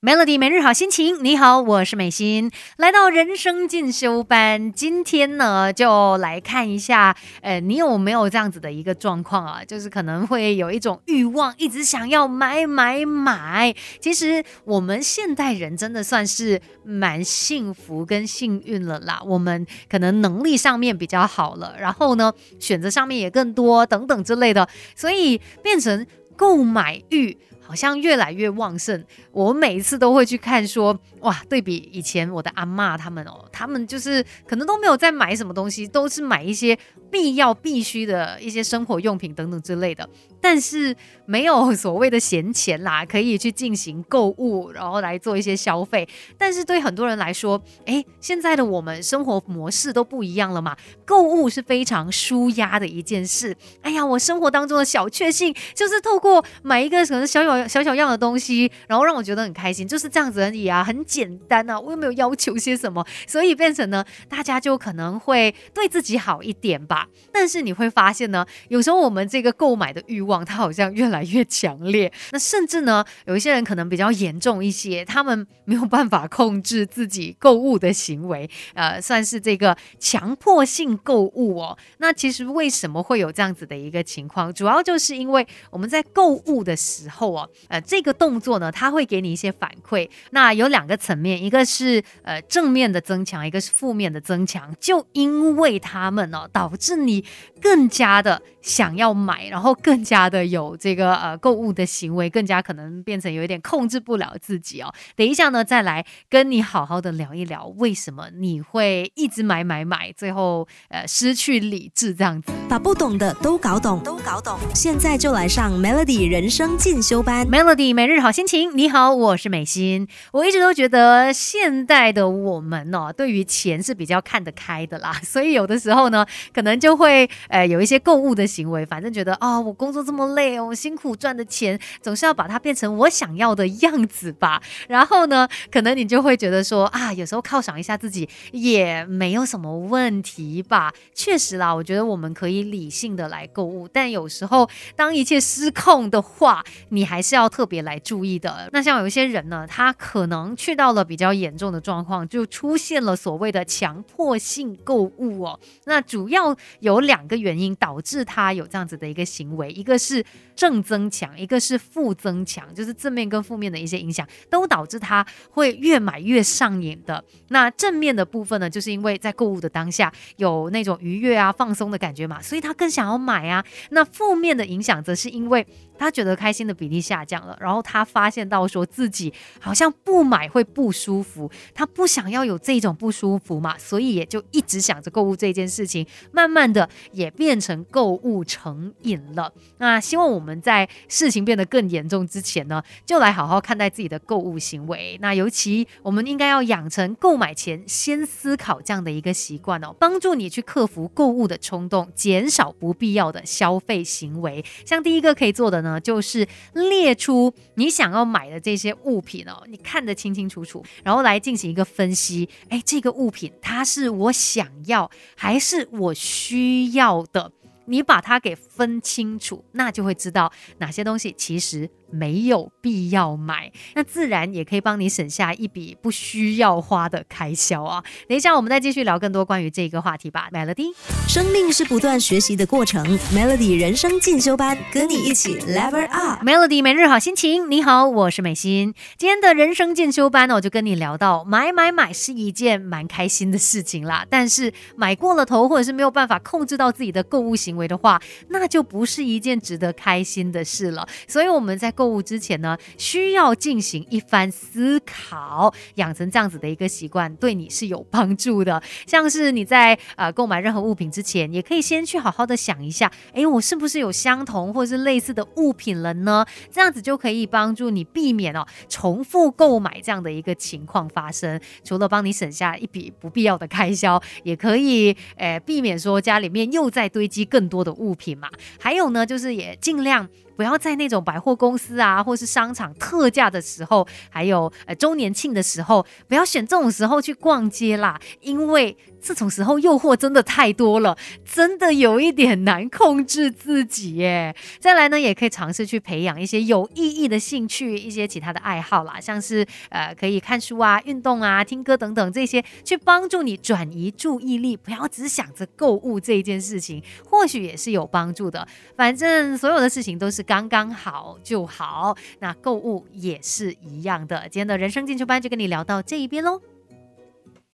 Melody 每日好心情，你好，我是美心，来到人生进修班，今天呢就来看一下，呃，你有没有这样子的一个状况啊？就是可能会有一种欲望，一直想要买买买。其实我们现代人真的算是蛮幸福跟幸运了啦，我们可能能力上面比较好了，然后呢选择上面也更多等等之类的，所以变成购买欲。好像越来越旺盛，我每一次都会去看，说哇，对比以前我的阿妈他们哦，他们就是可能都没有在买什么东西，都是买一些必要必须的一些生活用品等等之类的。但是没有所谓的闲钱啦，可以去进行购物，然后来做一些消费。但是对很多人来说，哎，现在的我们生活模式都不一样了嘛，购物是非常舒压的一件事。哎呀，我生活当中的小确幸就是透过买一个可能小小小小样的东西，然后让我觉得很开心，就是这样子而已啊，很简单啊，我又没有要求些什么，所以变成呢，大家就可能会对自己好一点吧。但是你会发现呢，有时候我们这个购买的欲望，它好像越来越强烈。那甚至呢，有一些人可能比较严重一些，他们没有办法控制自己购物的行为，呃，算是这个强迫性购物哦。那其实为什么会有这样子的一个情况？主要就是因为我们在购物的时候哦，呃，这个动作呢，它会给你一些反馈。那有两个层面，一个是呃正面的增强，一个是负面的增强。就因为他们哦，导致你更加的想要买，然后更。加的有这个呃购物的行为，更加可能变成有一点控制不了自己哦。等一下呢，再来跟你好好的聊一聊，为什么你会一直买买买，最后呃失去理智这样子。把不懂的都搞懂，都搞懂。现在就来上 Melody 人生进修班，Melody 每日好心情。你好，我是美心。我一直都觉得现代的我们呢，对于钱是比较看得开的啦，所以有的时候呢，可能就会呃有一些购物的行为，反正觉得啊，我工作。这么累，我辛苦赚的钱总是要把它变成我想要的样子吧。然后呢，可能你就会觉得说啊，有时候犒赏一下自己也没有什么问题吧。确实啦，我觉得我们可以理性的来购物，但有时候当一切失控的话，你还还是要特别来注意的。那像有一些人呢，他可能去到了比较严重的状况，就出现了所谓的强迫性购物哦。那主要有两个原因导致他有这样子的一个行为，一个。是正增强，一个是负增强，就是正面跟负面的一些影响，都导致他会越买越上瘾的。那正面的部分呢，就是因为在购物的当下有那种愉悦啊、放松的感觉嘛，所以他更想要买啊。那负面的影响则是因为。他觉得开心的比例下降了，然后他发现到说自己好像不买会不舒服，他不想要有这种不舒服嘛，所以也就一直想着购物这件事情，慢慢的也变成购物成瘾了。那希望我们在事情变得更严重之前呢，就来好好看待自己的购物行为。那尤其我们应该要养成购买前先思考这样的一个习惯哦，帮助你去克服购物的冲动，减少不必要的消费行为。像第一个可以做的呢。就是列列出你想要买的这些物品哦，你看得清清楚楚，然后来进行一个分析。哎，这个物品它是我想要还是我需要的？你把它给分清楚，那就会知道哪些东西其实。没有必要买，那自然也可以帮你省下一笔不需要花的开销啊。等一下，我们再继续聊更多关于这个话题吧。Melody，生命是不断学习的过程，Melody 人生进修班，跟你一起 Level Up。Melody 每日好心情，你好，我是美心。今天的人生进修班呢，我就跟你聊到，买买买是一件蛮开心的事情啦。但是买过了头，或者是没有办法控制到自己的购物行为的话，那就不是一件值得开心的事了。所以我们在购物之前呢，需要进行一番思考，养成这样子的一个习惯，对你是有帮助的。像是你在呃购买任何物品之前，也可以先去好好的想一下，哎，我是不是有相同或是类似的物品了呢？这样子就可以帮助你避免哦重复购买这样的一个情况发生。除了帮你省下一笔不必要的开销，也可以呃避免说家里面又在堆积更多的物品嘛。还有呢，就是也尽量。不要在那种百货公司啊，或是商场特价的时候，还有呃周年庆的时候，不要选这种时候去逛街啦，因为。这种时候诱惑真的太多了，真的有一点难控制自己耶。再来呢，也可以尝试去培养一些有意义的兴趣，一些其他的爱好啦，像是呃可以看书啊、运动啊、听歌等等这些，去帮助你转移注意力，不要只想着购物这一件事情，或许也是有帮助的。反正所有的事情都是刚刚好就好，那购物也是一样的。今天的人生进修班就跟你聊到这一边喽。